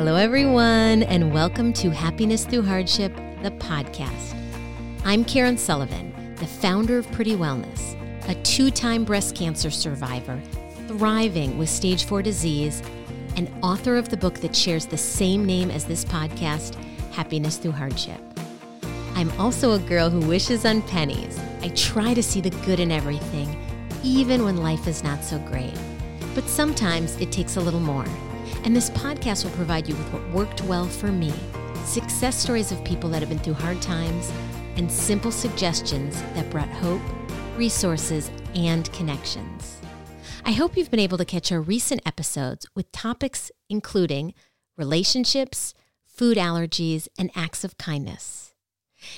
Hello, everyone, and welcome to Happiness Through Hardship, the podcast. I'm Karen Sullivan, the founder of Pretty Wellness, a two time breast cancer survivor thriving with stage four disease, and author of the book that shares the same name as this podcast, Happiness Through Hardship. I'm also a girl who wishes on pennies. I try to see the good in everything, even when life is not so great. But sometimes it takes a little more. Podcast will provide you with what worked well for me success stories of people that have been through hard times, and simple suggestions that brought hope, resources, and connections. I hope you've been able to catch our recent episodes with topics including relationships, food allergies, and acts of kindness.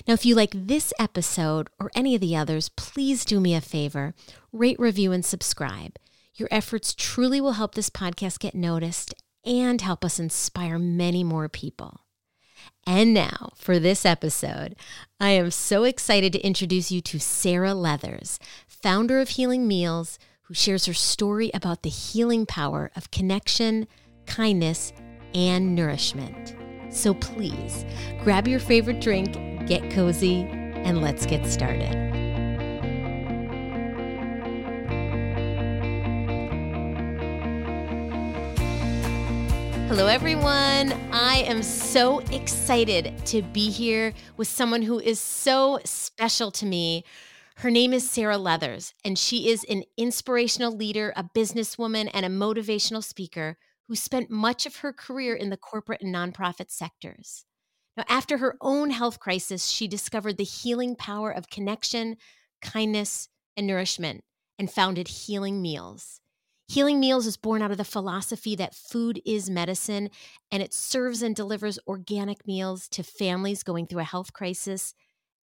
Now, if you like this episode or any of the others, please do me a favor rate, review, and subscribe. Your efforts truly will help this podcast get noticed and help us inspire many more people. And now, for this episode, I am so excited to introduce you to Sarah Leathers, founder of Healing Meals, who shares her story about the healing power of connection, kindness, and nourishment. So please grab your favorite drink, get cozy, and let's get started. Hello, everyone. I am so excited to be here with someone who is so special to me. Her name is Sarah Leathers, and she is an inspirational leader, a businesswoman, and a motivational speaker who spent much of her career in the corporate and nonprofit sectors. Now, after her own health crisis, she discovered the healing power of connection, kindness, and nourishment and founded Healing Meals. Healing Meals is born out of the philosophy that food is medicine and it serves and delivers organic meals to families going through a health crisis,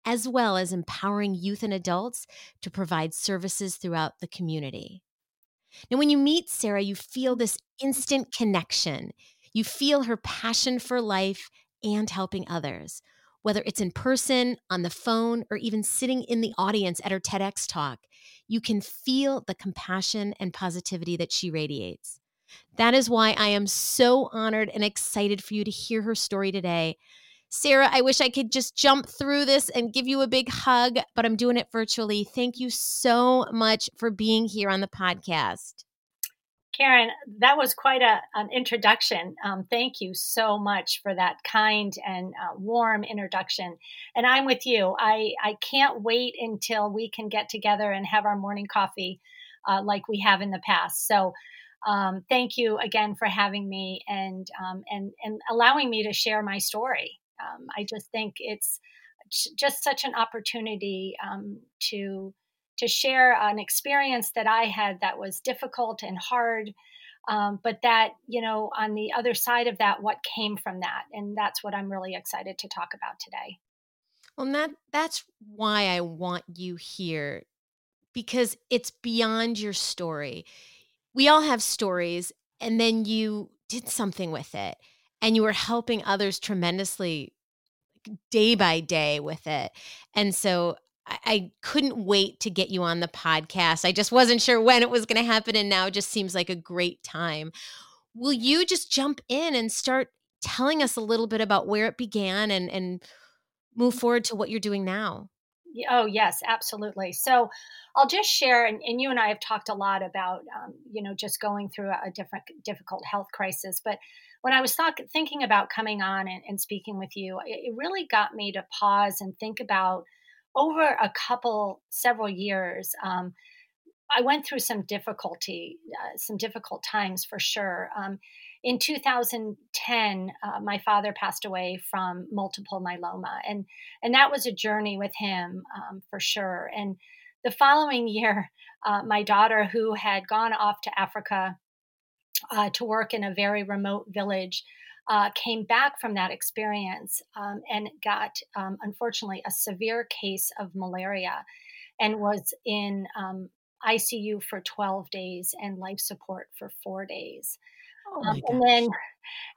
as well as empowering youth and adults to provide services throughout the community. Now, when you meet Sarah, you feel this instant connection. You feel her passion for life and helping others, whether it's in person, on the phone, or even sitting in the audience at her TEDx talk you can feel the compassion and positivity that she radiates. That is why I am so honored and excited for you to hear her story today. Sarah, I wish I could just jump through this and give you a big hug, but I'm doing it virtually. Thank you so much for being here on the podcast. Karen, that was quite a, an introduction. Um, thank you so much for that kind and uh, warm introduction. And I'm with you. I, I can't wait until we can get together and have our morning coffee uh, like we have in the past. So, um, thank you again for having me and um, and and allowing me to share my story. Um, I just think it's just such an opportunity um, to to share an experience that I had that was difficult and hard. Um, but that, you know, on the other side of that, what came from that. And that's what I'm really excited to talk about today. Well, that that's why I want you here because it's beyond your story. We all have stories, and then you did something with it, and you were helping others tremendously day by day with it. And so I couldn't wait to get you on the podcast. I just wasn't sure when it was going to happen. And now it just seems like a great time. Will you just jump in and start telling us a little bit about where it began and, and move forward to what you're doing now? Oh, yes, absolutely. So I'll just share, and, and you and I have talked a lot about, um, you know, just going through a, different, difficult health crisis. But when I was thought, thinking about coming on and, and speaking with you, it, it really got me to pause and think about over a couple, several years, um, I went through some difficulty, uh, some difficult times for sure. Um, in 2010, uh, my father passed away from multiple myeloma, and and that was a journey with him um, for sure. And the following year, uh, my daughter, who had gone off to Africa uh, to work in a very remote village, uh, came back from that experience um, and got, um, unfortunately, a severe case of malaria and was in um, ICU for 12 days and life support for four days. Oh um, and then,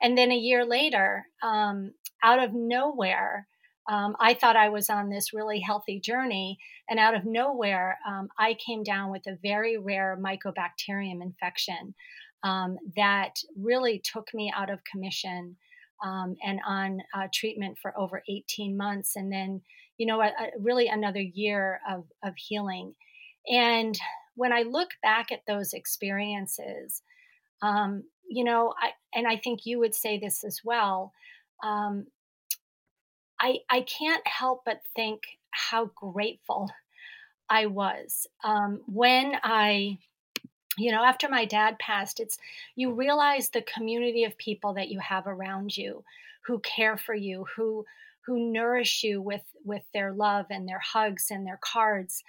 and then a year later, um, out of nowhere, um, I thought I was on this really healthy journey, and out of nowhere, um, I came down with a very rare mycobacterium infection um, that really took me out of commission. um, and on uh, treatment for over 18 months. And then, you know, a, a, really another year of, of healing. And when I look back at those experiences, um, you know, I, and I think you would say this as well. Um, I, I can't help but think how grateful I was um, when I, you know, after my dad passed. It's you realize the community of people that you have around you, who care for you, who who nourish you with with their love and their hugs and their cards.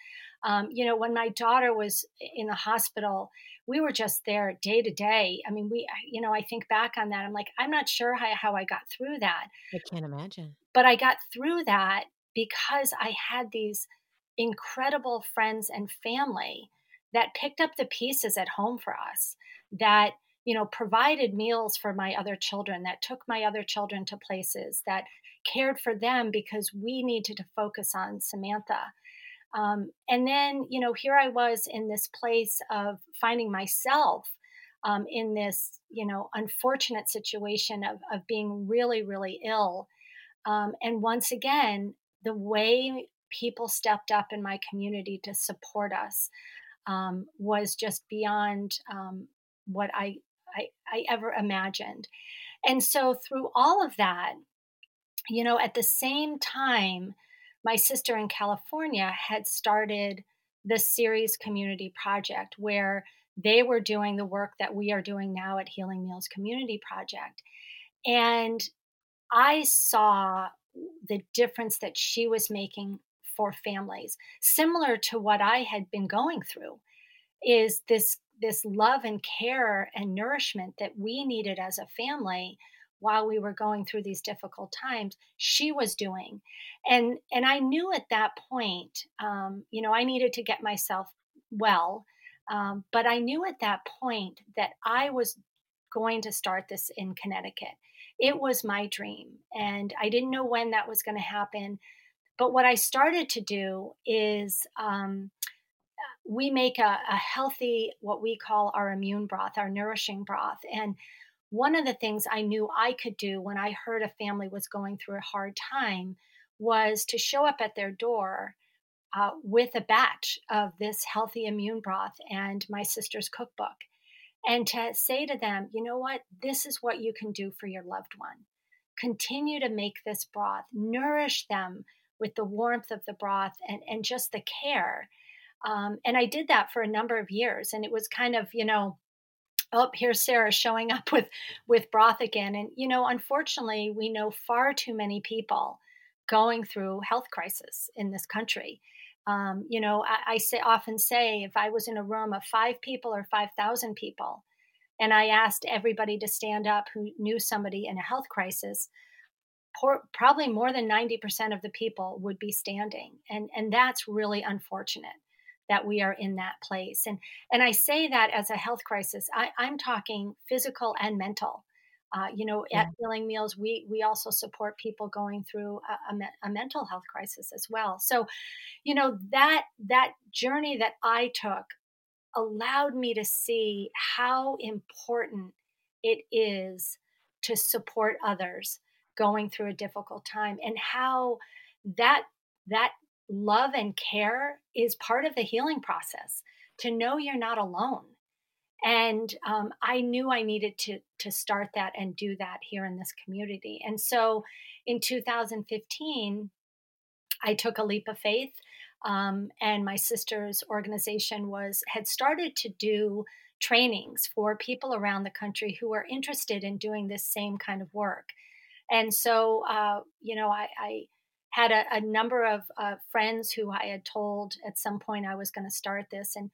Um, you know, when my daughter was in the hospital, we were just there day to day. I mean, we, you know, I think back on that. I'm like, I'm not sure how, how I got through that. I can't imagine. But I got through that because I had these incredible friends and family that picked up the pieces at home for us, that, you know, provided meals for my other children, that took my other children to places, that cared for them because we needed to focus on Samantha. Um, and then, you know, here I was in this place of finding myself um, in this, you know, unfortunate situation of, of being really, really ill. Um, and once again, the way people stepped up in my community to support us um, was just beyond um, what I, I, I ever imagined. And so, through all of that, you know, at the same time, my sister in California had started the Ceres Community Project, where they were doing the work that we are doing now at Healing Meals Community Project. And I saw the difference that she was making for families, similar to what I had been going through, is this this love and care and nourishment that we needed as a family while we were going through these difficult times she was doing. And and i knew at that point um, you know i needed to get myself well um, but i knew at that point that i was going to start this in connecticut. It was my dream and i didn't know when that was going to happen but what i started to do is um, we make a, a healthy what we call our immune broth our nourishing broth. And one of the things I knew I could do when I heard a family was going through a hard time was to show up at their door uh, with a batch of this healthy immune broth and my sister's cookbook and to say to them, you know what, this is what you can do for your loved one. Continue to make this broth, nourish them with the warmth of the broth and, and just the care. Um, and I did that for a number of years. And it was kind of, you know, oh here's sarah showing up with with broth again and you know unfortunately we know far too many people going through health crisis in this country um, you know I, I, say often say if i was in a room of five people or 5000 people and i asked everybody to stand up who knew somebody in a health crisis por- probably more than 90% of the people would be standing and and that's really unfortunate that we are in that place. And and I say that as a health crisis. I, I'm talking physical and mental. Uh, you know, yeah. at Healing Meals, we we also support people going through a, a, a, mental health crisis as well. So, you know that that journey that I took allowed me to see how important it is to support others going through a difficult time, and how that that love and care is part of the healing process to know you're not alone. And um, i knew i needed to to start that and do that here in this community. And so in 2015 i took a leap of faith um, and my sister's organization was had started to do trainings for people around the country who are interested in doing this same kind of work and so uh, you know I, I had a, a number of uh, friends who I had told at some point I was going to start this, and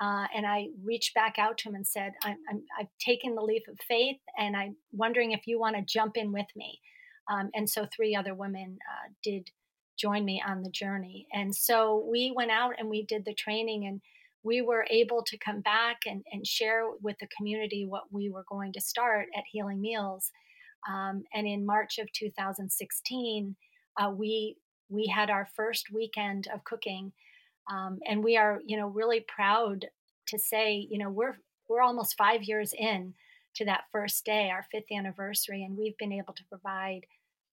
uh, and I reached back out to him and said, I'm, i have taken the leap of faith, and I'm wondering if you want to jump in with me." Um, and so three other women uh, did join me on the journey, and so we went out and we did the training, and we were able to come back and, and share with the community what we were going to start at Healing Meals. Um, and in March of 2016 uh, we we had our first weekend of cooking, um, and we are you know really proud to say you know we're we're almost five years in to that first day, our fifth anniversary, and we've been able to provide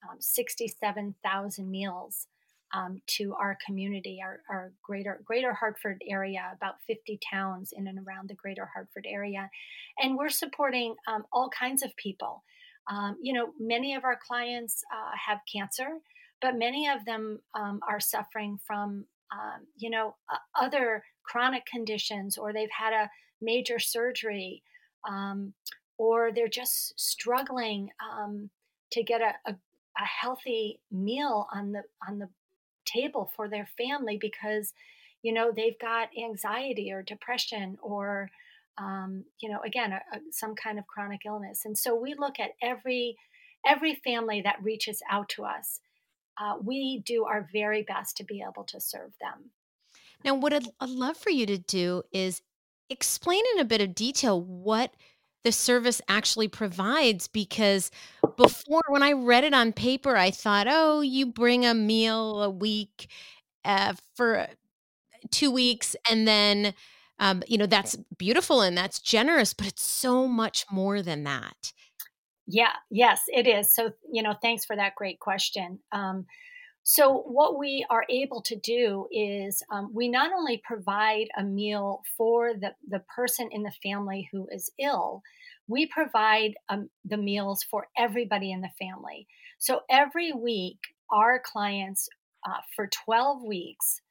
um, 67,000 meals um, to our community, our, our, greater greater Hartford area, about 50 towns in and around the greater Hartford area, and we're supporting um, all kinds of people. Um, you know, many of our clients uh, have cancer, but many of them um, are suffering from um, you know uh, other chronic conditions, or they've had a major surgery, um, or they're just struggling to get a, a a healthy meal on the on the table for their family because you know they've got anxiety or depression or um, you know again a, a, some kind of chronic illness. And so we look at every every family that reaches out to us uh, we do our very best to be able to serve them. Now what I'd, I'd love for you to do is explain in a bit of detail what the service actually provides because before when I read it on paper, I thought, oh, you bring a meal a week uh, for two weeks and then um, you know that's beautiful and that's generous but it's so much more than that. Yeah yes it is. So you know thanks for that great question. Um, so what we are able to do is um, we not only provide a meal for the, the person in the family who is ill we provide um, the meals for everybody in the family. So every week, our clients, uh, for 12 weeks,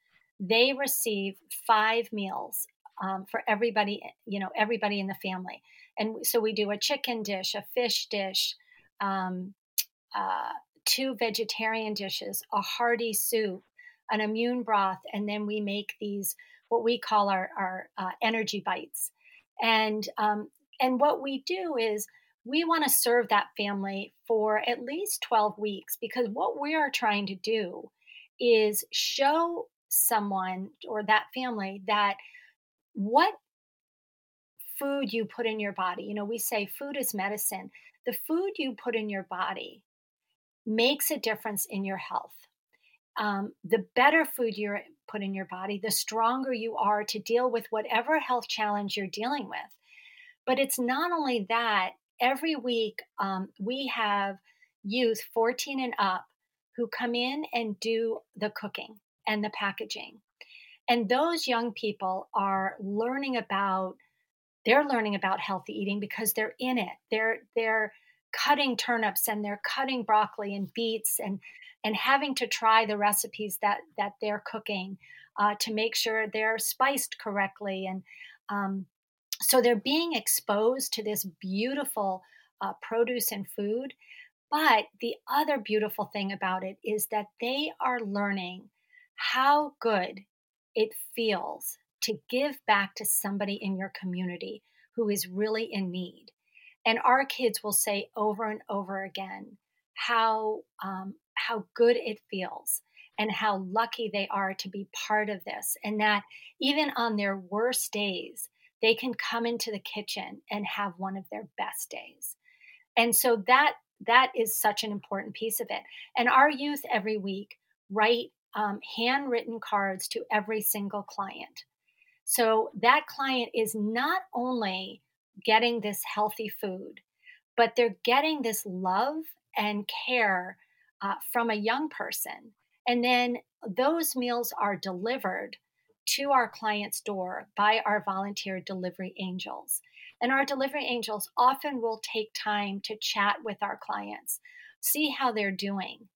they receive five meals um, for everybody, you know, everybody in the family. And so we do a chicken dish, a fish dish, um, uh, two vegetarian dishes, a hearty soup, an immune broth, and then we make these what we call our, our uh, energy bites. And um, and what we do is we want to serve that family for at least 12 weeks because what we are trying to do is show someone or that family that what food you put in your body, you know, we say food is medicine. The food you put in your body makes a difference in your health. Um, the better food you put in your body, the stronger you are to deal with whatever health challenge you're dealing with. But it's not only that, every week um, we have youth 14 and up who come in and do the cooking and the packaging. And those young people are learning about they're learning about healthy eating because they're in it. They're they're cutting turnips and they're cutting broccoli and beets and and having to try the recipes that that they're cooking uh, to make sure they're spiced correctly and um, so they're being exposed to this beautiful uh, produce and food. But the other beautiful thing about it is that they are learning how good it feels to give back to somebody in your community who is really in need. And our kids will say over and over again how um, how good it feels and how lucky they are to be part of this, and that even on their worst days, they can come into the kitchen and have one of their best days. And so that that is such an important piece of it. And our youth every week write um, handwritten cards to every single client. So that client is not only getting this healthy food, but they're getting this love and care uh, from a young person. And then those meals are delivered to our client's door by our volunteer delivery angels. And our delivery angels often will take time to chat with our clients, see how they're doing.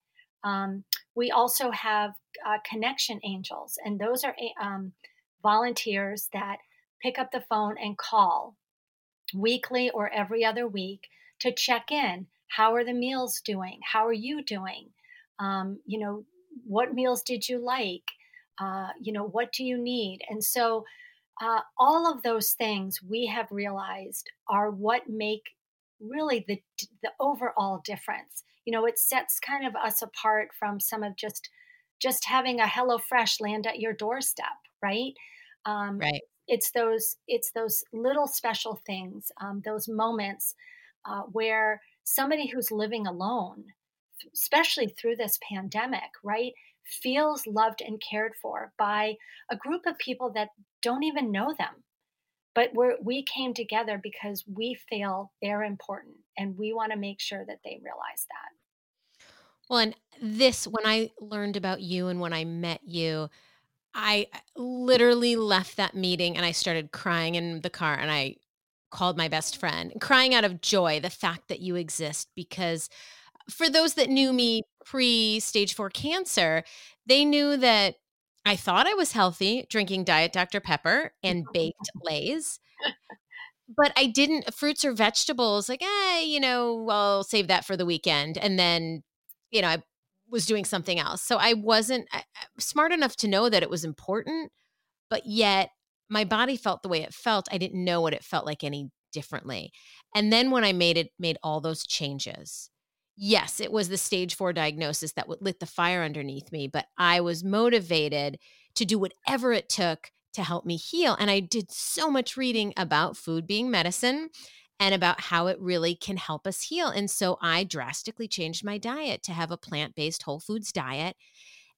Um, we also have uh, connection angels, and those are um, volunteers that pick up the phone and call weekly or every other week to check in. How are the meals doing? How are you doing? Um, you know, what meals did you like? Uh, you know, what do you need? And so, uh, all of those things we have realized are what make really the the overall difference. You know, it sets kind of us apart from some of just just having a Hello Fresh land at your doorstep, right? Um, right. It's those it's those little special things, um, those moments uh, where somebody who's living alone, especially through this pandemic, right, feels loved and cared for by a group of people that don't even know them. But we came together because we feel they're important and we want to make sure that they realize that. Well, and this, when I learned about you and when I met you, I literally left that meeting and I started crying in the car and I called my best friend, crying out of joy, the fact that you exist. Because for those that knew me pre stage four cancer, they knew that I thought I was healthy drinking Diet Dr. Pepper and baked Lay's. But I didn't fruits or vegetables, like, eh, you know, I'll save that for the weekend. And then, you know, I was doing something else. So I wasn't I, smart enough to know that it was important, but yet my body felt the way it felt. I didn't know what it felt like any differently. And then when I made it, made all those changes, yes, it was the stage four diagnosis that would lit the fire underneath me, but I was motivated to do whatever it took to help me heal. And I did so much reading about food being medicine and about how it really can help us heal. And so I drastically changed my diet to have a plant based whole foods diet.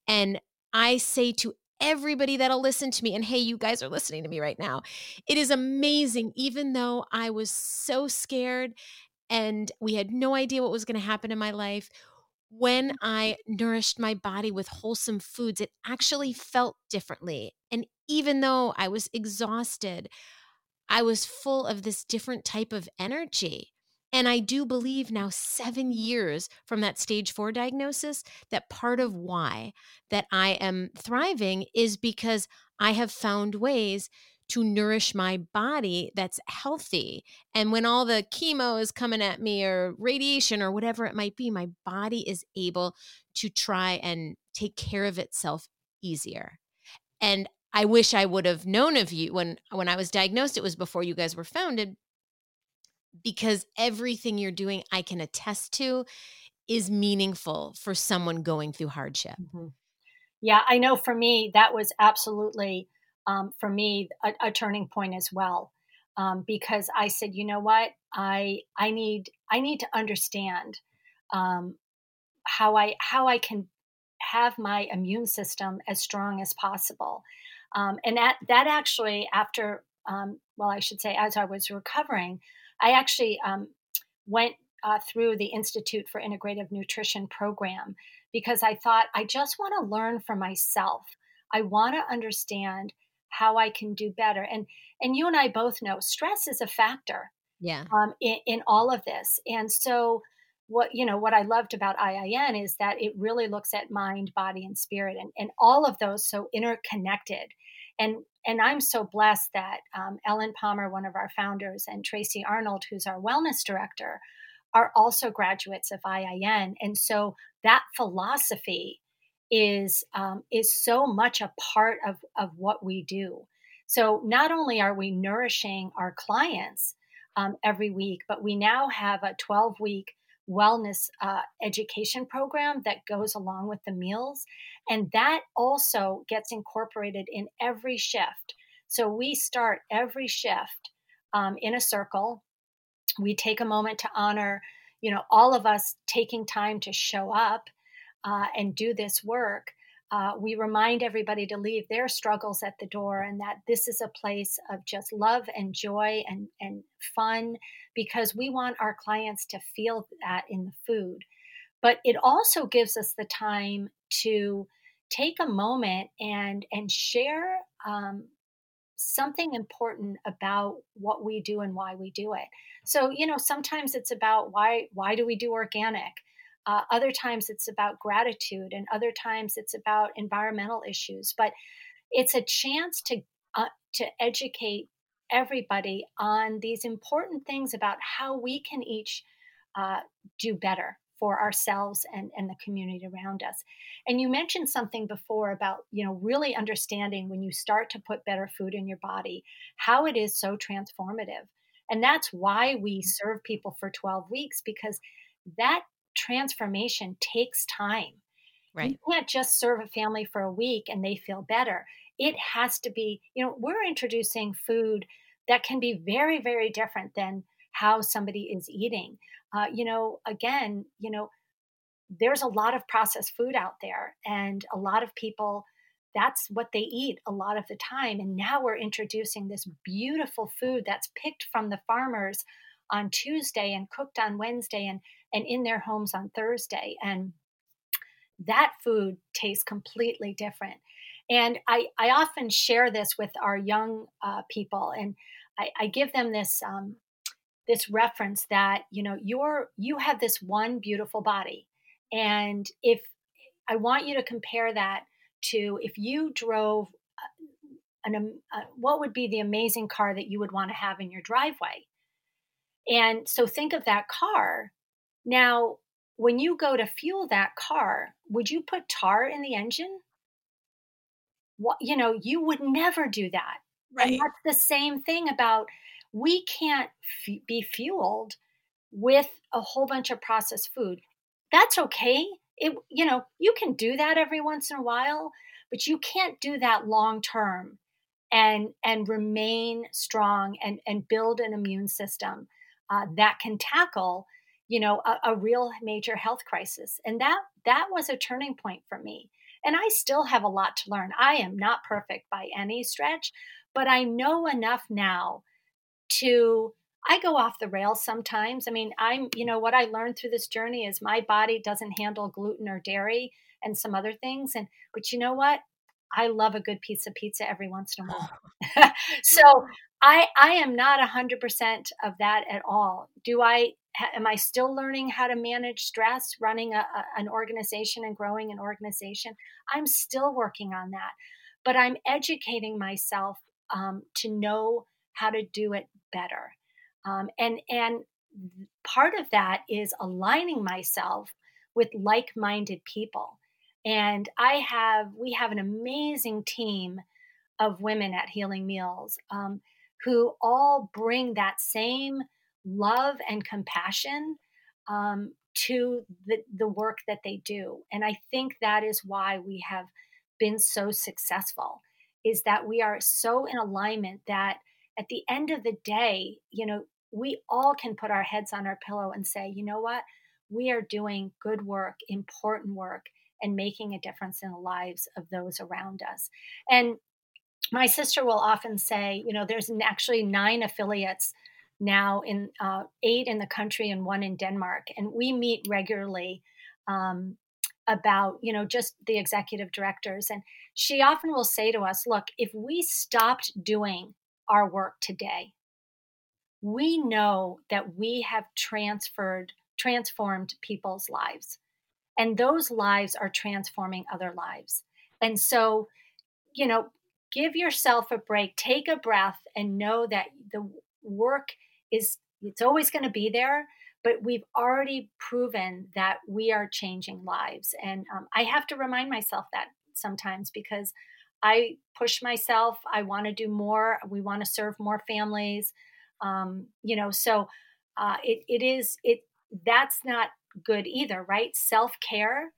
And I say to everybody that'll listen to me, and hey, you guys are listening to me right now, it is amazing, even though I was so scared and we had no idea what was going to happen in my life. When mm. I nourished my body with wholesome foods, it actually felt differently. And even though I was exhausted, I was full of this different type of energy. And I do believe now, seven years from that stage four diagnosis, that part of why that I am thriving is because I have found ways to nourish my body that's healthy. And when all the chemo is coming at me or radiation or whatever it might be, my body is able to try and take care of itself easier. And I wish I would have known of you when when I was diagnosed it was before you guys were founded because everything you're doing I can attest to is meaningful for someone going through hardship. Mm-hmm. Yeah, I know for me that was absolutely um, for me a, a, turning point as well um, because I said, you know what, I I need I need to understand um, how I how I can have my immune system as strong as possible, um, and that that actually after um, well I should say as I was recovering, I actually um, went uh, through the Institute for Integrative Nutrition program because I thought I just want to learn for myself. I want to understand how I can do better. And and you and I both know stress is a factor. Yeah. Um, in, in all of this, and so what you know what I loved about IIN is that it really looks at mind, body, and spirit, and and all of those so interconnected. And and I'm so blessed that um, Ellen Palmer, one of our founders, and Tracy Arnold, who's our wellness director, are also graduates of IIN, and so that philosophy is um, is so much a part of of what we do. So not only are we nourishing our clients um, every week, but we now have a 12 week wellness uh, education program that goes along with the meals, and that also gets incorporated in every shift. So we start every shift um, in a circle. We take a moment to honor, you know, all of us taking time to show up uh, and do this work, uh, we remind everybody to leave their struggles at the door and that this is a place of just love and joy and, and fun because we want our clients to feel that in the food. But it also gives us the time to take a moment and and share um, something important about what we do and why we do it. So you know sometimes it's about why why do we do organic? Uh, other times it's about gratitude, and other times it's about environmental issues. But it's a chance to uh, to educate everybody on these important things about how we can each uh, do better for ourselves and, and the community around us. And you mentioned something before about, you know, really understanding when you start to put better food in your body, how it is so transformative. And that's why we mm. serve people for 12 weeks because that transformation takes time. Right. You can't just serve a family for a week and they feel better. It has to be, you know, we're introducing food that can be very, very different than how somebody is eating. Uh, you know, again, you know, there's a lot of processed food out there, and a lot of people that's what they eat a lot of the time. And now we're introducing this beautiful food that's picked from the farmers on Tuesday and cooked on Wednesday and, and in their homes on Thursday. And that food tastes completely different. And I, I often share this with our young uh, people, and I, I, give them this um, this reference that you know you're you have this one beautiful body, and if I want you to compare that to if you drove uh, an, um, uh, what would be the amazing car that you would want to have in your driveway, and so think of that car. Now, when you go to fuel that car, would you put tar in the engine? what you know you would never do that. Right. and that's the same thing about we can't f- be fueled with a whole bunch of processed food. That's okay. It you know you can do that every once in a while but you can't do that long term and and remain strong and and build an immune system uh, that can tackle you know a, a real major health crisis and that that was a turning point for me and I still have a lot to learn. I am not perfect by any stretch, but I know enough now to I go off the rails sometimes. I mean, I'm, you know, what I learned through this journey is my body doesn't handle gluten or dairy and some other things. And, but you know what? I love a good piece of pizza every once in a while. so I, I am not a hundred percent of that at all. Do I am I still learning how to manage stress running a, an organization and growing an organization? I'm still working on that, but I'm educating myself um, to know how to do it better. Um, and and part of that is aligning myself with like-minded people. And I have we have an amazing team of women at Healing Meals um, who all bring that same love and compassion um, to the, the work that they do. And I think that is why we have been so successful is that we are so in alignment that at the end of the day, you know, we all can put our heads on our pillow and say, you know what? We are doing good work, important work, and making a difference in the lives of those around us. And my sister will often say, you know, there's actually nine affiliates now in uh, eight in the country and one in Denmark. And we meet regularly um, about, you know, just the executive directors. And she often will say to us, look, if we stopped doing our work today, we know that we have transferred, transformed people's lives. And those lives are transforming other lives. And so, you know, give yourself a break, take a breath, and know that the work is it's always going to be there but we've already proven that we are changing lives and um, i have to remind myself that sometimes because i push myself i want to do more we want to serve more families um, you know so uh, it, it is it that's not good either right? Self-care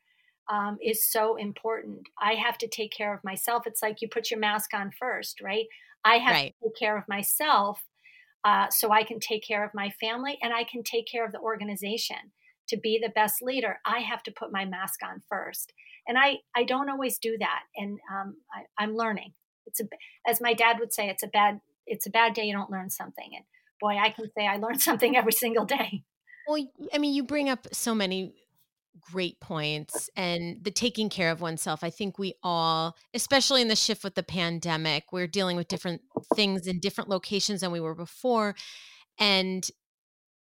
um, is so important. I have to take care of myself. It's like you put your mask on first right? I have right. to take care of myself uh, so I can take care of my family and I can take care of the organization. To be the best leader, I have to put my mask on first, and I I don't always do that, and um, I, I'm learning. It's a as my dad would say, it's a bad it's a bad day you don't learn something, and boy, I can say I learn something every single day. Well, I mean, you bring up so many great points and the taking care of oneself. I think we all, especially in the shift with the pandemic, we're dealing with different things in different locations than we were before. And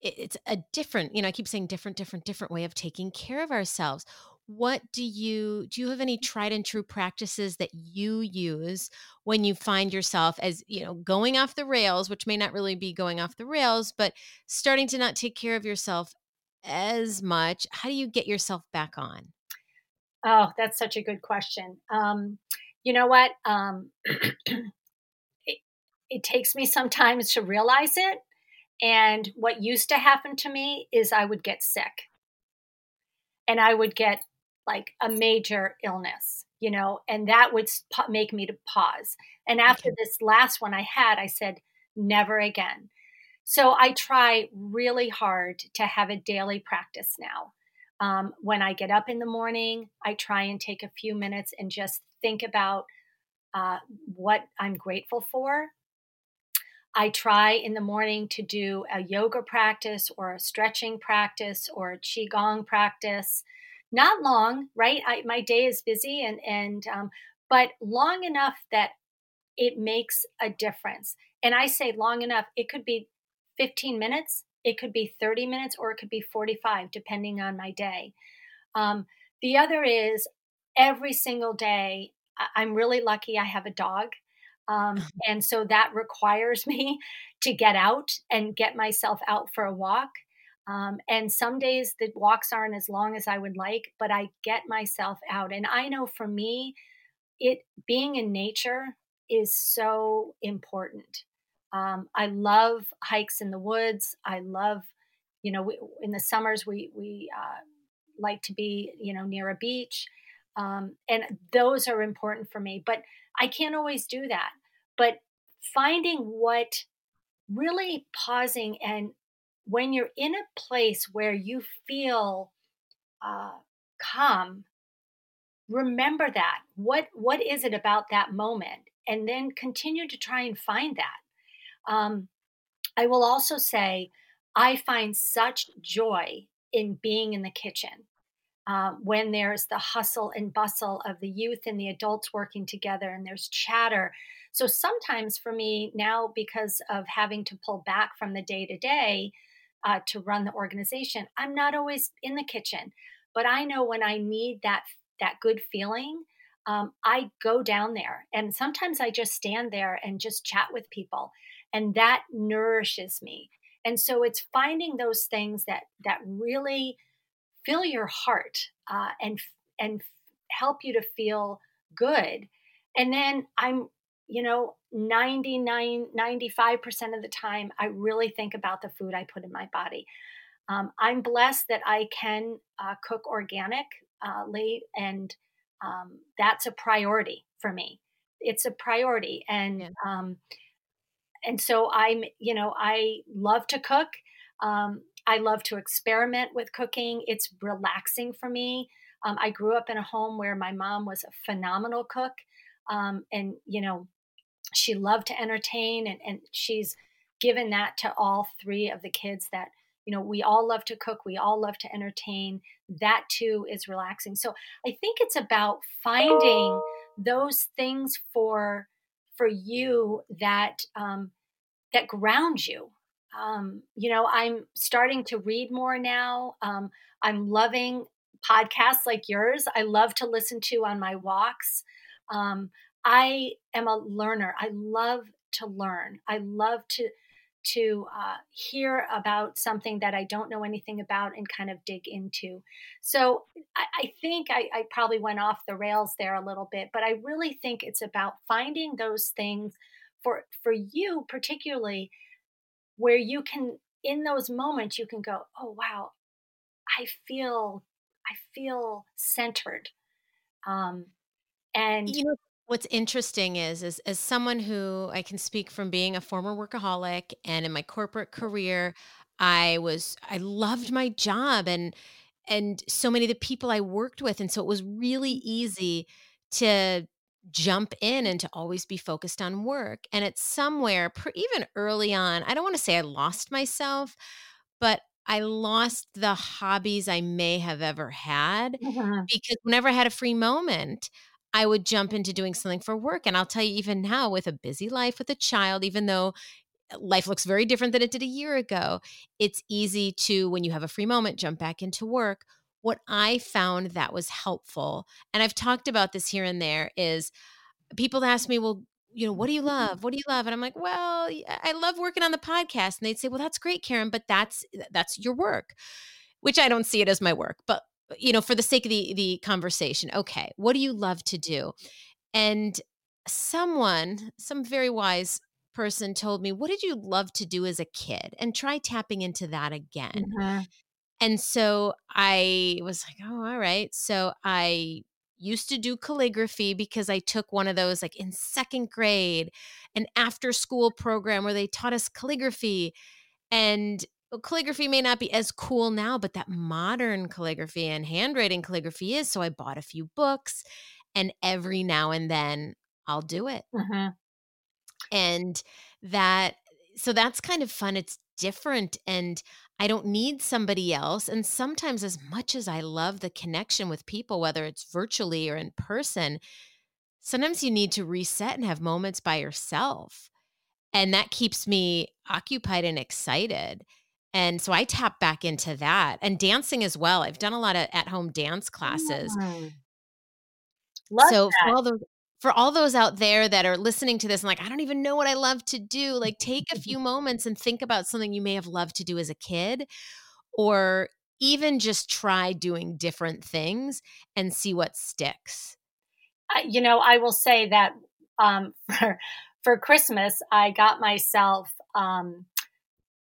it's a different, you know, I keep saying different, different, different way of taking care of ourselves. What do you do you have any tried and true practices that you use when you find yourself as, you know, going off the rails, which may not really be going off the rails, but starting to not take care of yourself as much. How do you get yourself back on? Oh, that's such a good question. Um, you know what? Um, it, it takes me sometimes to realize it. And what used to happen to me is I would get sick and I would get like a major illness, you know, and that would make me to pause. And after okay. this last one I had, I said, never again. So I try really hard to have a daily practice now. Um, when I get up in the morning, I try and take a few minutes and just think about uh, what I'm grateful for. I try in the morning to do a yoga practice or a stretching practice or a qigong practice. Not long, right? I, my day is busy, and and um, but long enough that it makes a difference. And I say long enough. It could be 15 minutes, it could be 30 minutes, or it could be 45, depending on my day. Um, the other is every single day. I'm really lucky. I have a dog. Um, and so that requires me to get out and get myself out for a walk. Um, and some days the walks aren't as long as I would like, but I get myself out. And I know for me, it being in nature is so important. Um, I love hikes in the woods. I love, you know, we, in the summers we we uh, like to be, you know, near a beach, um, and those are important for me. But I can't always do that. But finding what really pausing and when you're in a place where you feel uh, calm remember that what what is it about that moment and then continue to try and find that um, i will also say i find such joy in being in the kitchen um, when there's the hustle and bustle of the youth and the adults working together and there's chatter so sometimes for me now because of having to pull back from the day to day to run the organization i'm not always in the kitchen but i know when i need that that good feeling, um, I go down there. And sometimes I just stand there and just chat with people. And that nourishes me. And so it's finding those things that that really fill your heart uh, and and help you to feel good. And then I'm, you know, 99, 95% of the time, I really think about the food I put in my body. Um, I'm blessed that I can uh, cook organic uh, and um, that's a priority for me. It's a priority, and yeah. um, and so I'm, you know, I love to cook. Um, I love to experiment with cooking. It's relaxing for me. Um, I grew up in a home where my mom was a phenomenal cook, um, and you know, she loved to entertain, and, and she's given that to all three of the kids that you know we all love to cook we all love to entertain that too is relaxing so i think it's about finding those things for for you that um, that ground you. Um, you know i'm starting to read more now. Um, i'm loving podcasts like yours. I love to listen to on my walks. Um, i am a learner. I love to learn. I love to to uh, hear about something that I don't know anything about and kind of dig into. So I, I think I, I, probably went off the rails there a little bit, but I really think it's about finding those things for for you particularly where you can in those moments you can go, oh wow, I feel I feel centered. Um, and you know What's interesting is, is as someone who I can speak from being a former workaholic and in my corporate career, I was I loved my job and and so many of the people I worked with, and so it was really easy to jump in and to always be focused on work. And it's somewhere, even early on, I don't want to say I lost myself, but I lost the hobbies I may have ever had mm-hmm. because whenever I had a free moment, I would jump into doing something for work. And I'll tell you, even now, with a busy life with a child, even though uh, life looks very different than it did a year ago, it's easy to, when you have a free moment, jump back into work. What I found that was helpful, and I've talked about this here and there, is people ask me, well, you know, what do you love? What do you love? And I'm like, well, I love working on the podcast. And they'd say, well, that's great, Karen, but that's that's your work, which I don't see it as my work. But you know, for the sake of the the conversation, okay, what do you love to do? And someone, some very wise person told me, "What did you love to do as a kid?" And try tapping into that again. Mm-hmm. And so I was like, "Oh, all right." So I used to do calligraphy because I took one of those like in second grade, an after school program where they taught us calligraphy. And well, calligraphy may not be as cool now, but that modern calligraphy and handwriting calligraphy is. So I bought a few books, and every now and then I'll do it. Mm-hmm. And that, so that's kind of fun. It's different. And I don't need somebody else. And sometimes, as much as I love the connection with people, whether it's virtually or in person, sometimes you need to reset and have moments by yourself. And that keeps me occupied and excited. And so I tap back into that and dancing as well. I've done a lot of at home dance classes. Mm. so that. for all those for all those out there that are listening to this and like, I don't even know what I love to do, like take a few moments and think about something you may have loved to do as a kid or even just try doing different things and see what sticks. you know, I will say that um, for, for Christmas, I got myself um,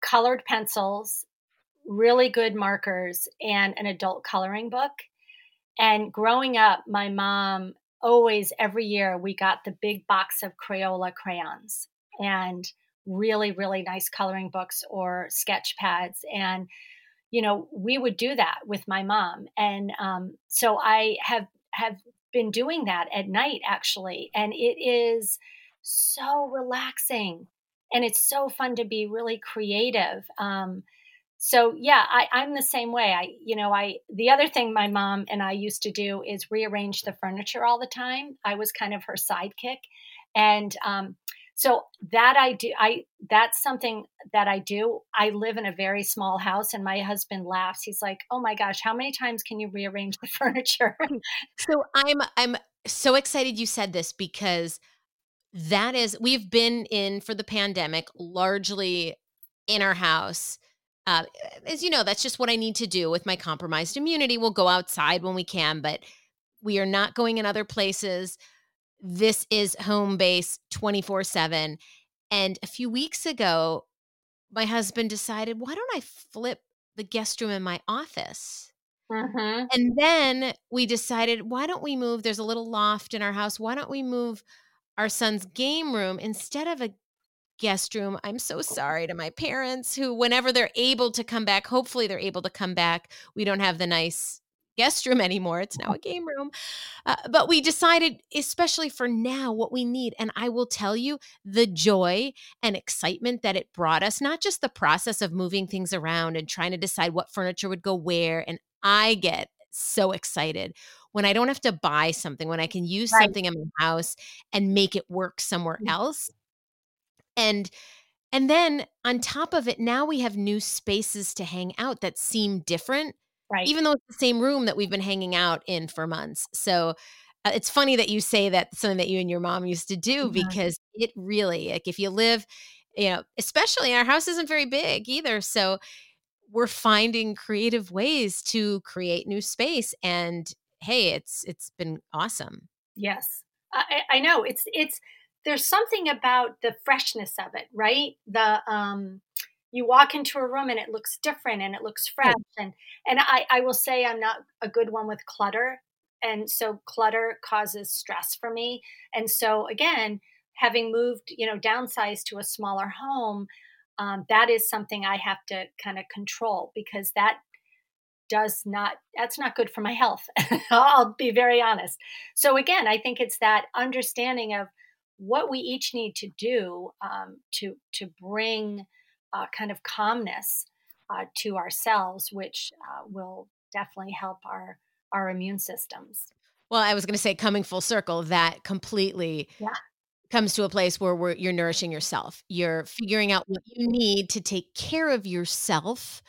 colored pencils, really good markers, and an adult coloring book. And growing up, my mom always, every year, we got the big box of Crayola crayons and really, really nice coloring books or sketch pads. And, you know, we would do that with my mom. And um, so I have, have been doing that at night actually. And it is so relaxing and it's so fun to be really creative. Um, so yeah, I, I'm the same way. I, you know, I the other thing my mom and I used to do is rearrange the furniture all the time. I was kind of her sidekick, and um, so that I do. I that's something that I do. I live in a very small house, and my husband laughs. He's like, "Oh my gosh, how many times can you rearrange the furniture?" so I'm I'm so excited you said this because that is we've been in for the pandemic largely in our house uh, as you know that's just what i need to do with my compromised immunity. We'll go outside when we can but we are not going in other places. This is home base 24 7 and a few weeks ago my husband decided why don't i flip the guest room in my office? Mm-hmm. and then we decided why don't we move? There's a little loft in our house. Why don't we move our son's game room instead of a guest room. I'm so sorry to my parents who, whenever they're able to come back, hopefully they're able to come back. We don't have the nice guest room anymore. It's now a game room. Uh, but we decided, especially for now, what we need. And I will tell you the joy and excitement that it brought us, not just the process of moving things around and trying to decide what furniture would go where. And I get so excited when I don't have to buy something, when I can use right. something in my house and make it work somewhere mm-hmm. else. And and then on top of it, now we have new spaces to hang out that seem different. Right. Even though it's the same room that we've been hanging out in for months. So uh, it's funny that you say that something that you and your mom used to do mm-hmm. because it really like if you live you know especially our house isn't very big either so we're finding creative ways to create new space and hey it's it's been awesome. Yes. I, I know it's it's there's something about the freshness of it right? The um you walk into a room and it looks different and it looks fresh and and I, I will say i'm not a good one with clutter and so clutter causes stress for me. And so again having moved you know downsized to a smaller home um, that is something i have to kind of control because that does not that's not good for my health i'll be very honest. So again i think it's that understanding of what we each need to do um, to to bring uh, kind of calmness uh, to ourselves which uh, will definitely help our our immune systems. Well i was going to say coming full circle that completely yeah. comes to a place where you're nourishing yourself. You're figuring out what you need to take care of yourself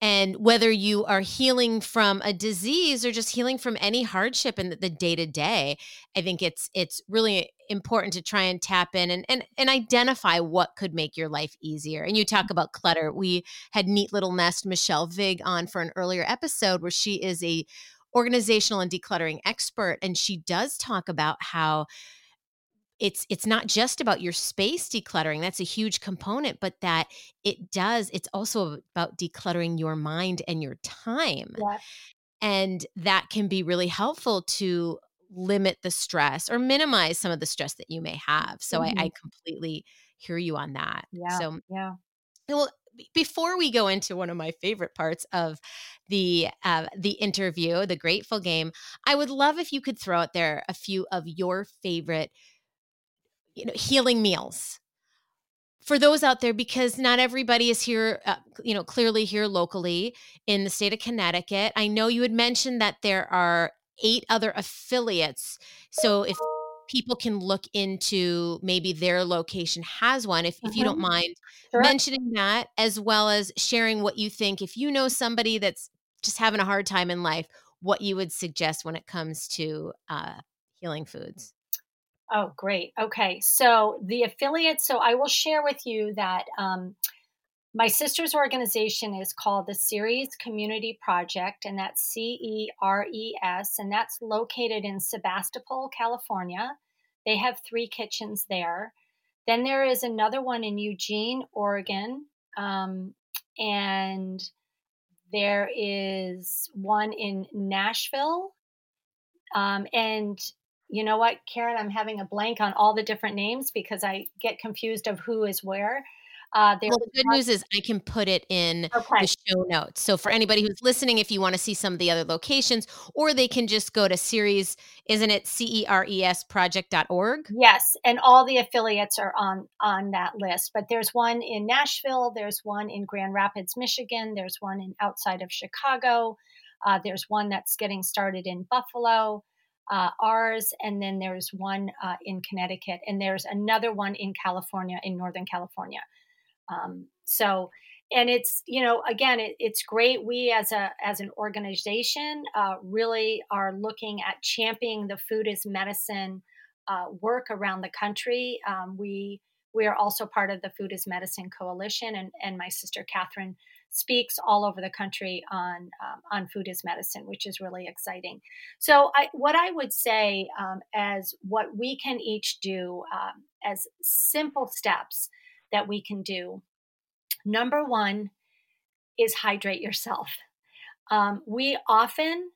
and whether you are healing from a disease or just healing from any hardship in the day to day i think it's it's really important to try and tap in and, and and identify what could make your life easier. And you talk about clutter. We had neat little nest Michele Vig on for an earlier episode where she is a organizational and decluttering expert and she does talk about how it's it's not just about your space decluttering that's a huge component but that it does it's also about decluttering your mind and your time yeah. and that can be really helpful to limit the stress or minimize some of the stress that you may have so mm-hmm. I, I completely hear you on that yeah so yeah well before we go into one of my favorite parts of the uh, the interview, the Grateful Game, I would love if you could throw out there a few of your favorite you know, healing meals for those out there because not everybody is here uh, you know clearly here locally in the state of connecticut i know you had mentioned that there are eight other affiliates so if people can look into maybe their location has one if, mm-hmm. if you don't mm-hmm. mind sure. mentioning that as well as sharing what you think if you know somebody that's just having a hard time in life what you would suggest when it comes to uh, healing foods Oh, great. Okay. So the affiliates, so I will share with you that um, my sister's organization is called the Ceres Community Project, and that's C E R E S, and that's located in Sebastopol, California. They have three kitchens there. Then there is another one in Eugene, Oregon, um, and there is one in Nashville. Um, and you know what, Karen, I'm having a blank on all the different names because I get confused of who is where. Uh, well, the good news is I can put it in okay. the show notes. So for anybody who's listening, if you want to see some of the other locations, or they can just go to Ceres, isn't it C E R E S project.org? Yes. And all the affiliates are on on that list. But there's one in Nashville, there's one in Grand Rapids, Michigan, there's one in outside of Chicago, uh, there's one that's getting started in Buffalo uh, ours, and then there's one uh, in Connecticut, and there's another one in California, in Northern California. Um, so, and it's you know again, it, it's great. We as a as an organization uh, really are looking at championing the food as medicine uh, work around the country. Um, we we are also part of the Food as Medicine Coalition, and and my sister Catherine speaks all over the country on um, on food as medicine, which is really exciting. So, I, what I would say um, as what we can each do um, as simple steps that we can do. Number one is hydrate yourself. Um, we often,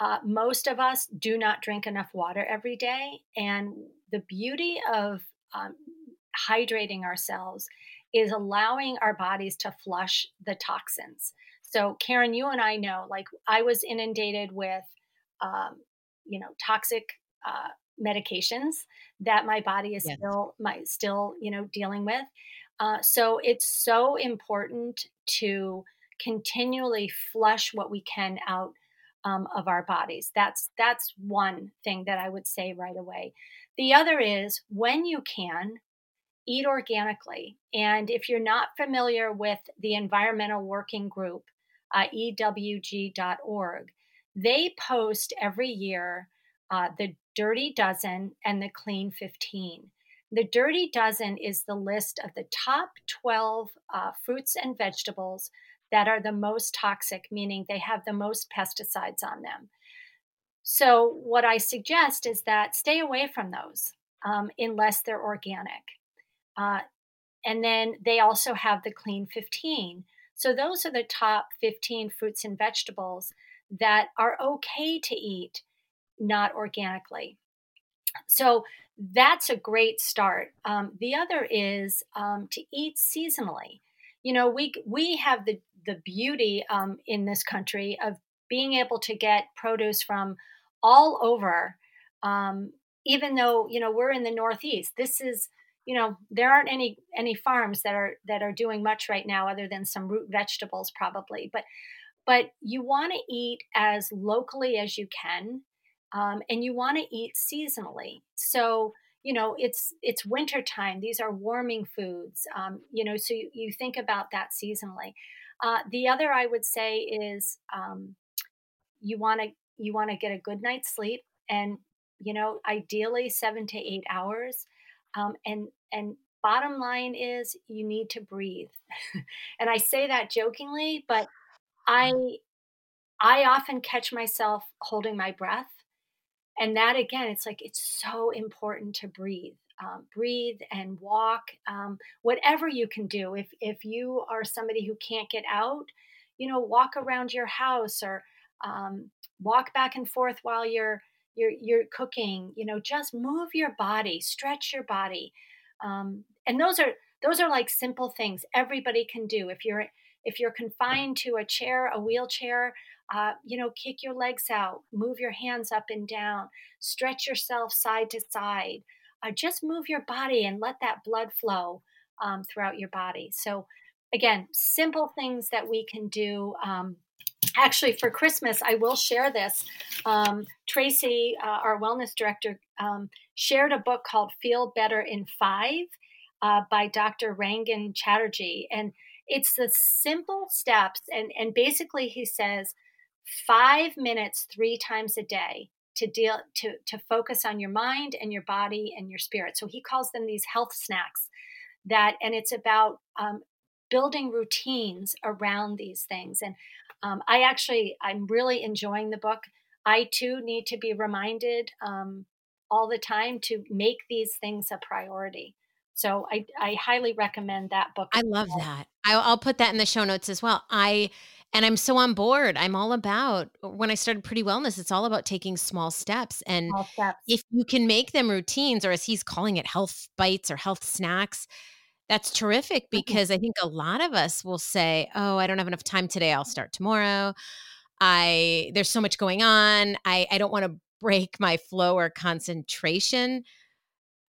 uh, most of us, do not drink enough water every day, and the beauty of um, hydrating ourselves is allowing our bodies to flush the toxins. So, Karen, you and I know, like, I was inundated with, um, you know, toxic uh, medications that my body is yes. still, my still, you know, dealing with. Uh, so, it's so important to continually flush what we can out um, of our bodies. That's that's one thing that I would say right away. The other is when you can, eat organically. And if you're not familiar with the Environmental Working Group, uh, EWG.org, they post every year uh, the Dirty Dozen and the Clean 15. The Dirty Dozen is the list of the top 12 uh, fruits and vegetables that are the most toxic, meaning they have the most pesticides on them. So, what I suggest is that stay away from those um, unless they're organic. Uh, and then they also have the Clean 15. So those are the top 15 fruits and vegetables that are okay to eat not organically. So that's a great start. Um, the other is um, to eat seasonally. You know, we we have the the beauty um, in this country of being able to get produce from all over. Um, even though you know we're in the Northeast, this is you know there aren't any any farms that are that are doing much right now other than some root vegetables probably but but you want to eat as locally as you can um, and you want to eat seasonally. So you know it's it's winter time. These are warming foods um, you know so you, you, think about that seasonally. Uh, the other i would say is um, you want to you want to get a good night's sleep and you know ideally seven to eight hours um, and and bottom line is you need to breathe. and I say that jokingly, but I mm. I often catch myself holding my breath. And that again, it's like it's so important to breathe. Um, breathe and walk, um, whatever you can do. If if you are somebody who can't get out, you know, walk around your house or um, walk back and forth while you're you're you're cooking you know just move your body stretch your body um, and those are those are like simple things everybody can do if you're if you're confined to a chair a wheelchair uh, you know kick your legs out move your hands up and down stretch yourself side to side uh, just move your body and let that blood flow um, throughout your body. So, again, simple things that we can do. Um, actually, for Christmas, I will share this. Um, Tracy, uh, our wellness director, um, shared a book called Feel Better in Five uh, by Dr. Rangan Chatterjee. And it's the simple steps. And, and basically, he says five minutes three times a day to deal to to focus on your mind and your body and your spirit so he calls them these health snacks that and it's about um, building routines around these things and um, i actually i'm really enjoying the book i too need to be reminded um, all the time to make these things a priority so I, I highly recommend that book. I love that. I'll, I'll put that in the show notes as well. I and I'm so on board. I'm all about when I started Pretty Wellness, it's all about taking small steps. And small steps. if you can make them routines, or as he's calling it, health bites or health snacks, that's terrific because I think a lot of us will say, Oh, I don't have enough time today. I'll start tomorrow. I there's so much going on. I, I don't want to break my flow or concentration.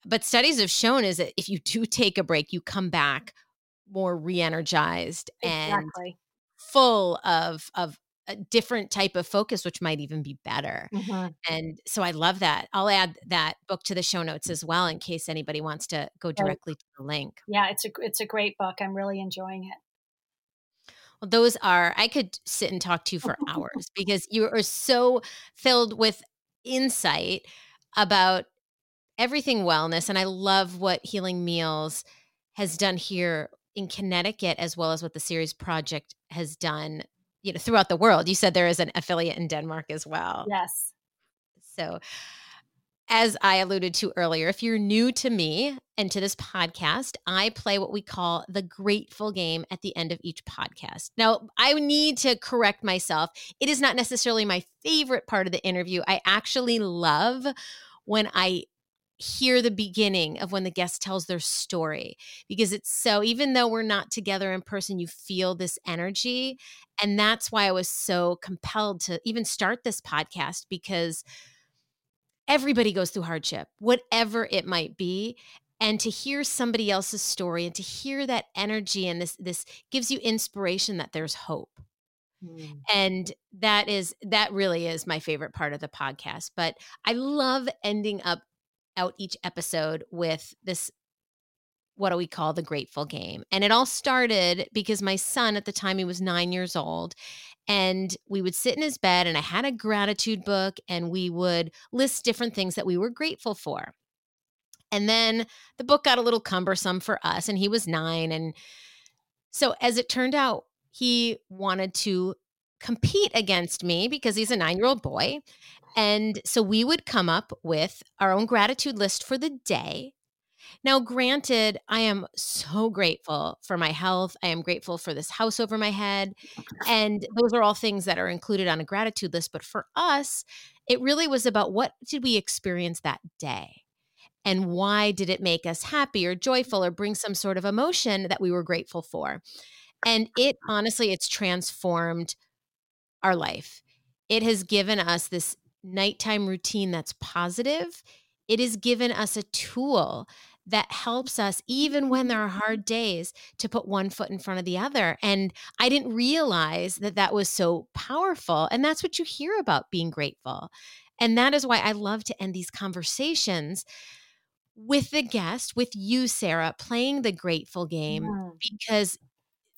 But studies have shown is that if you do take a break, you come back more re-energized exactly. and full of of a different type of focus which might even be better mm-hmm. and so i love that i'll add that book to the show notes as well in case anybody wants to go directly to the link yeah it's a it's a great book i'm really enjoying it well those are i could sit and talk to you for hours because you are so filled with insight about everything wellness and i love what healing meals has done here in Connecticut as well as what the Ceres project has done you know throughout the world. You said there is an affiliate in denmark as well. Yes. So as I alluded to earlier, if you're new to me and to this podcast, I play what we call the grateful game at the end of each podcast. Now, I need to correct myself. It is not necessarily my favorite part of the interview. I actually love when I hear the beginning of when the guest tells their story because it's so even though we're not together in person you feel this energy and that's why I was so compelled to even start this podcast because everybody goes through hardship whatever it might be and to hear somebody else's story and to hear that energy and this this gives you inspiration that there's hope Mm. And that is that really is my favorite part of the podcast. But I love ending up out each episode with this what do we call the grateful game and it all started because my son at the time he was nine years old and we would sit in his bed and i had a gratitude book and we would list different things that we were grateful for and then the book got a little cumbersome for us and he was nine and so as it turned out he wanted to compete against me because he's a nine year old boy and so we would come up with our own gratitude list for the day. Now, granted, I am so grateful for my health. I am grateful for this house over my head. And those are all things that are included on a gratitude list. But for us, it really was about what did we experience that day? And why did it make us happy or joyful or bring some sort of emotion that we were grateful for? And it honestly, it's transformed our life. It has given us this nighttime routine that's positive, it has given us a tool that helps us even when there are hard days to put one foot in front of the other and i didn't realize that that was so powerful and that's what you hear about being grateful and that is why i love to end these conversations with the guest with you sarah playing the grateful game yeah. because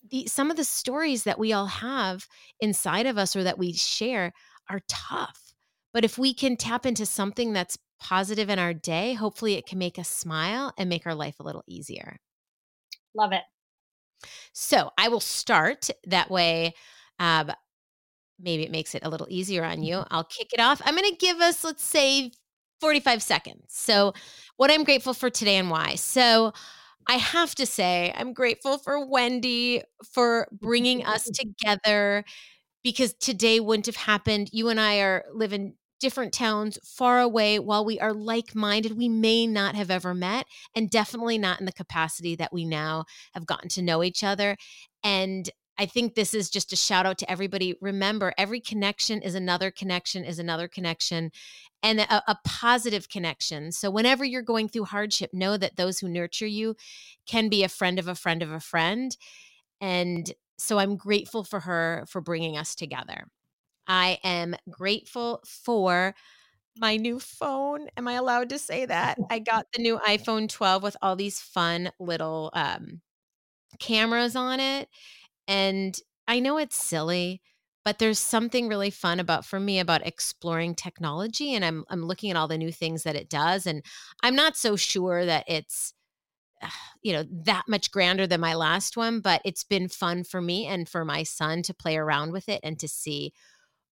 the, some of the stories that we all have inside of us or that we share are tough but if we can tap into something that's positive in our day, hopefully it can make us smile and make our life a little easier. Love it. So I will start that way. Um, maybe it makes it a little easier on you. I'll kick it off. I'm going to give us, let's say, 45 seconds. So, what I'm grateful for today and why. So, I have to say, I'm grateful for Wendy for bringing us together because today wouldn't have happened. You and I are living different towns far away while we are like minded. We may not have ever met, and definitely not in the capacity that we now have gotten to know each other. And I think this is just a shout out to everybody. Remember, every connection is another connection, is another connection, and a, a, positive connection. So, whenever you're going through hardship, know that those who nurture you can be a friend of a friend of a friend. And so, I'm grateful for her for bringing us together. I am grateful for my new phone. Am I allowed to say that? I got the new iPhone 12 with all these fun little um, cameras on it and I know it's silly, but there's something really fun about for me about exploring technology and I'm I'm looking at all the new things that it does and I'm not so sure that it's you know that much grander than my last one but it's been fun for me and for my son to play around with it and to see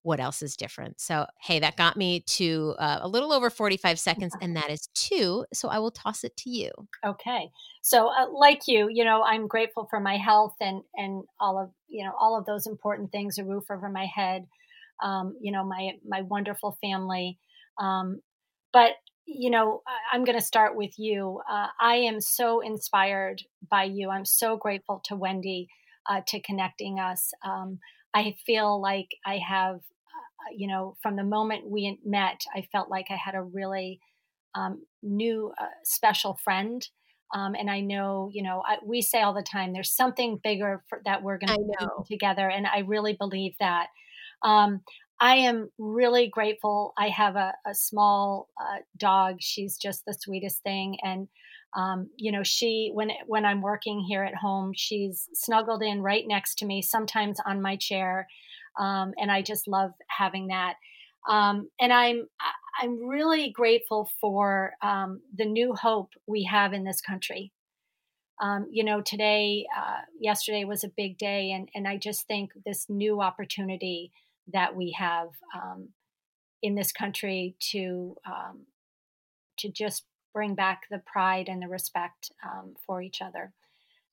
what else is different. So, hey, that got me to uh, a little over 45 seconds, and that is two. So, I will toss it to you. Okay. So, uh, like you, you know, I'm grateful for my health and and all of you know all of those important things: a roof over my head, um, you know, my my wonderful family. Um, but you know, I'm going to start with you. Uh, I am so inspired by you. I'm so grateful to Wendy uh, to connecting us. Um, I feel like I have you know, from the moment we met, I felt like I had a really um, new, uh, special friend. Um, and I know, you know, I, we say all the time, there's something bigger for, that we're going to do together. And I really believe that. Um, I am really grateful. I have a, a small uh, dog. She's just the sweetest thing. And, um, you know, she, when, when I'm working here at home, she's snuggled in right next to me, sometimes on my chair um, and I just love having that. Um, and I'm I'm really grateful for um, the new hope we have in this country. Um, you know, today, uh, yesterday was a big day, and and I just think this new opportunity that we have um, in this country to to just bring back the pride and the respect for each other.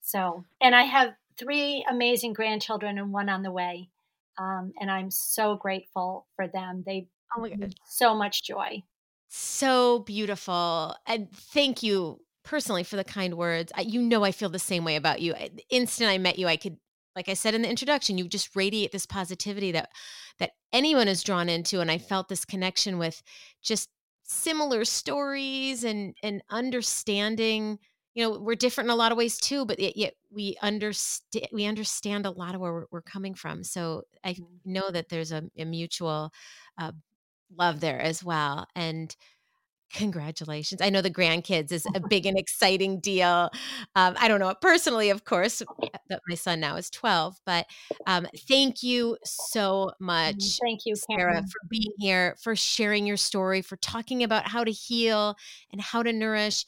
So, and I have three amazing grandchildren and one on the way. Um, and I'm so grateful for them. They oh my so much joy. So beautiful. And thank you personally for the kind words. I, you know, I feel the same way about you. The instant I met you, I could, like I said in the introduction, you just radiate this positivity that that anyone is drawn into. And I felt this connection with just similar stories and and understanding you know we're different in a lot of ways too but yet, yet we understand we understand a lot of where we're, we're coming from so i mm-hmm. know that there's a, a mutual uh, love there as well and congratulations i know the grandkids is a big and exciting deal um, i don't know it personally of course that my son now is 12 but um, thank you so mm-hmm. much thank you sarah for being here for sharing your story for talking about how to heal and how to nourish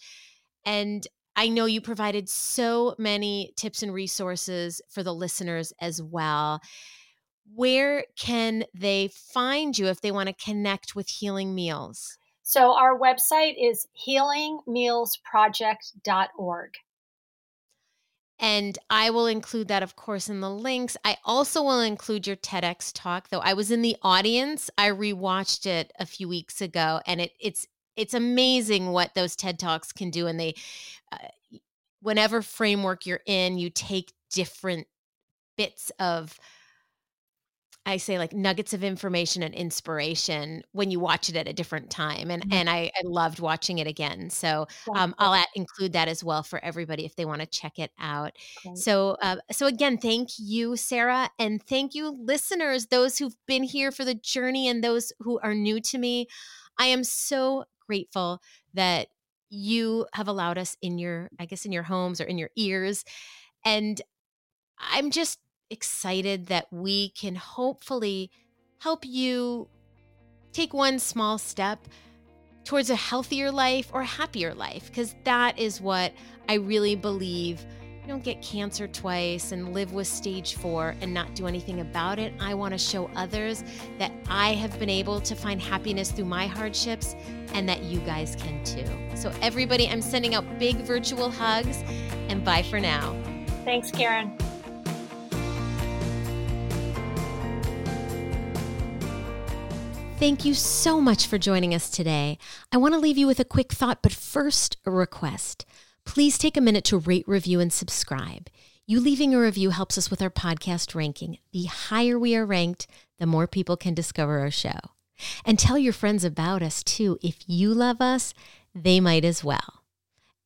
and I know you provided so many tips and resources for the listeners as well. Where can they find you if they want to connect with Healing Meals? So, our website is healingmealsproject.org. And I will include that, of course, in the links. I also will include your TEDx talk, though I was in the audience. I rewatched it a few weeks ago, and it, it's it's amazing what those TED Talks can do. And they, uh, whenever framework you're in, you take different bits of, I say like nuggets of information and inspiration when you watch it at a different time. And mm-hmm. and I, I, loved watching it again. So um, I'll add, include that as well for everybody if they want to check it out. So uh, so again, thank you, Sarah, and thank you, listeners, those who've been here for the journey and those who are new to me. I am so grateful that you have allowed us in your, I guess, in your homes or in your ears. And I'm just excited that we can hopefully help you take one small step towards a healthier life or happier life, because that is what I really believe you don't get cancer twice and live with stage four and not do anything about it. I want to show others that I have been able to find happiness through my hardships and that you guys can too. So, everybody, I'm sending out big virtual hugs and bye for now. Thanks, Karen. Thank you so much for joining us today. I want to leave you with a quick thought, but first, a request please take a minute to rate, review, and subscribe. You leaving a review helps us with our podcast ranking. The higher we are ranked, the more people can discover our show. And tell your friends about us too. If you love us, they might as well.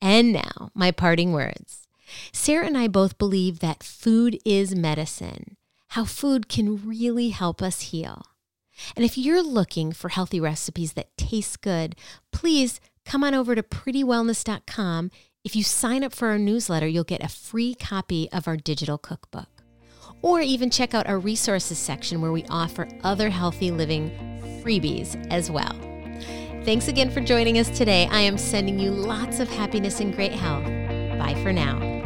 And now, my parting words. Sarah and I both believe that food is medicine, how food can really help us heal. And if you're looking for healthy recipes that taste good, please come on over to prettywellness.com. If you sign up for our newsletter, you'll get a free copy of our digital cookbook. Or even check out our resources section where we offer other healthy living freebies as well. Thanks again for joining us today. I am sending you lots of happiness and great health. Bye for now.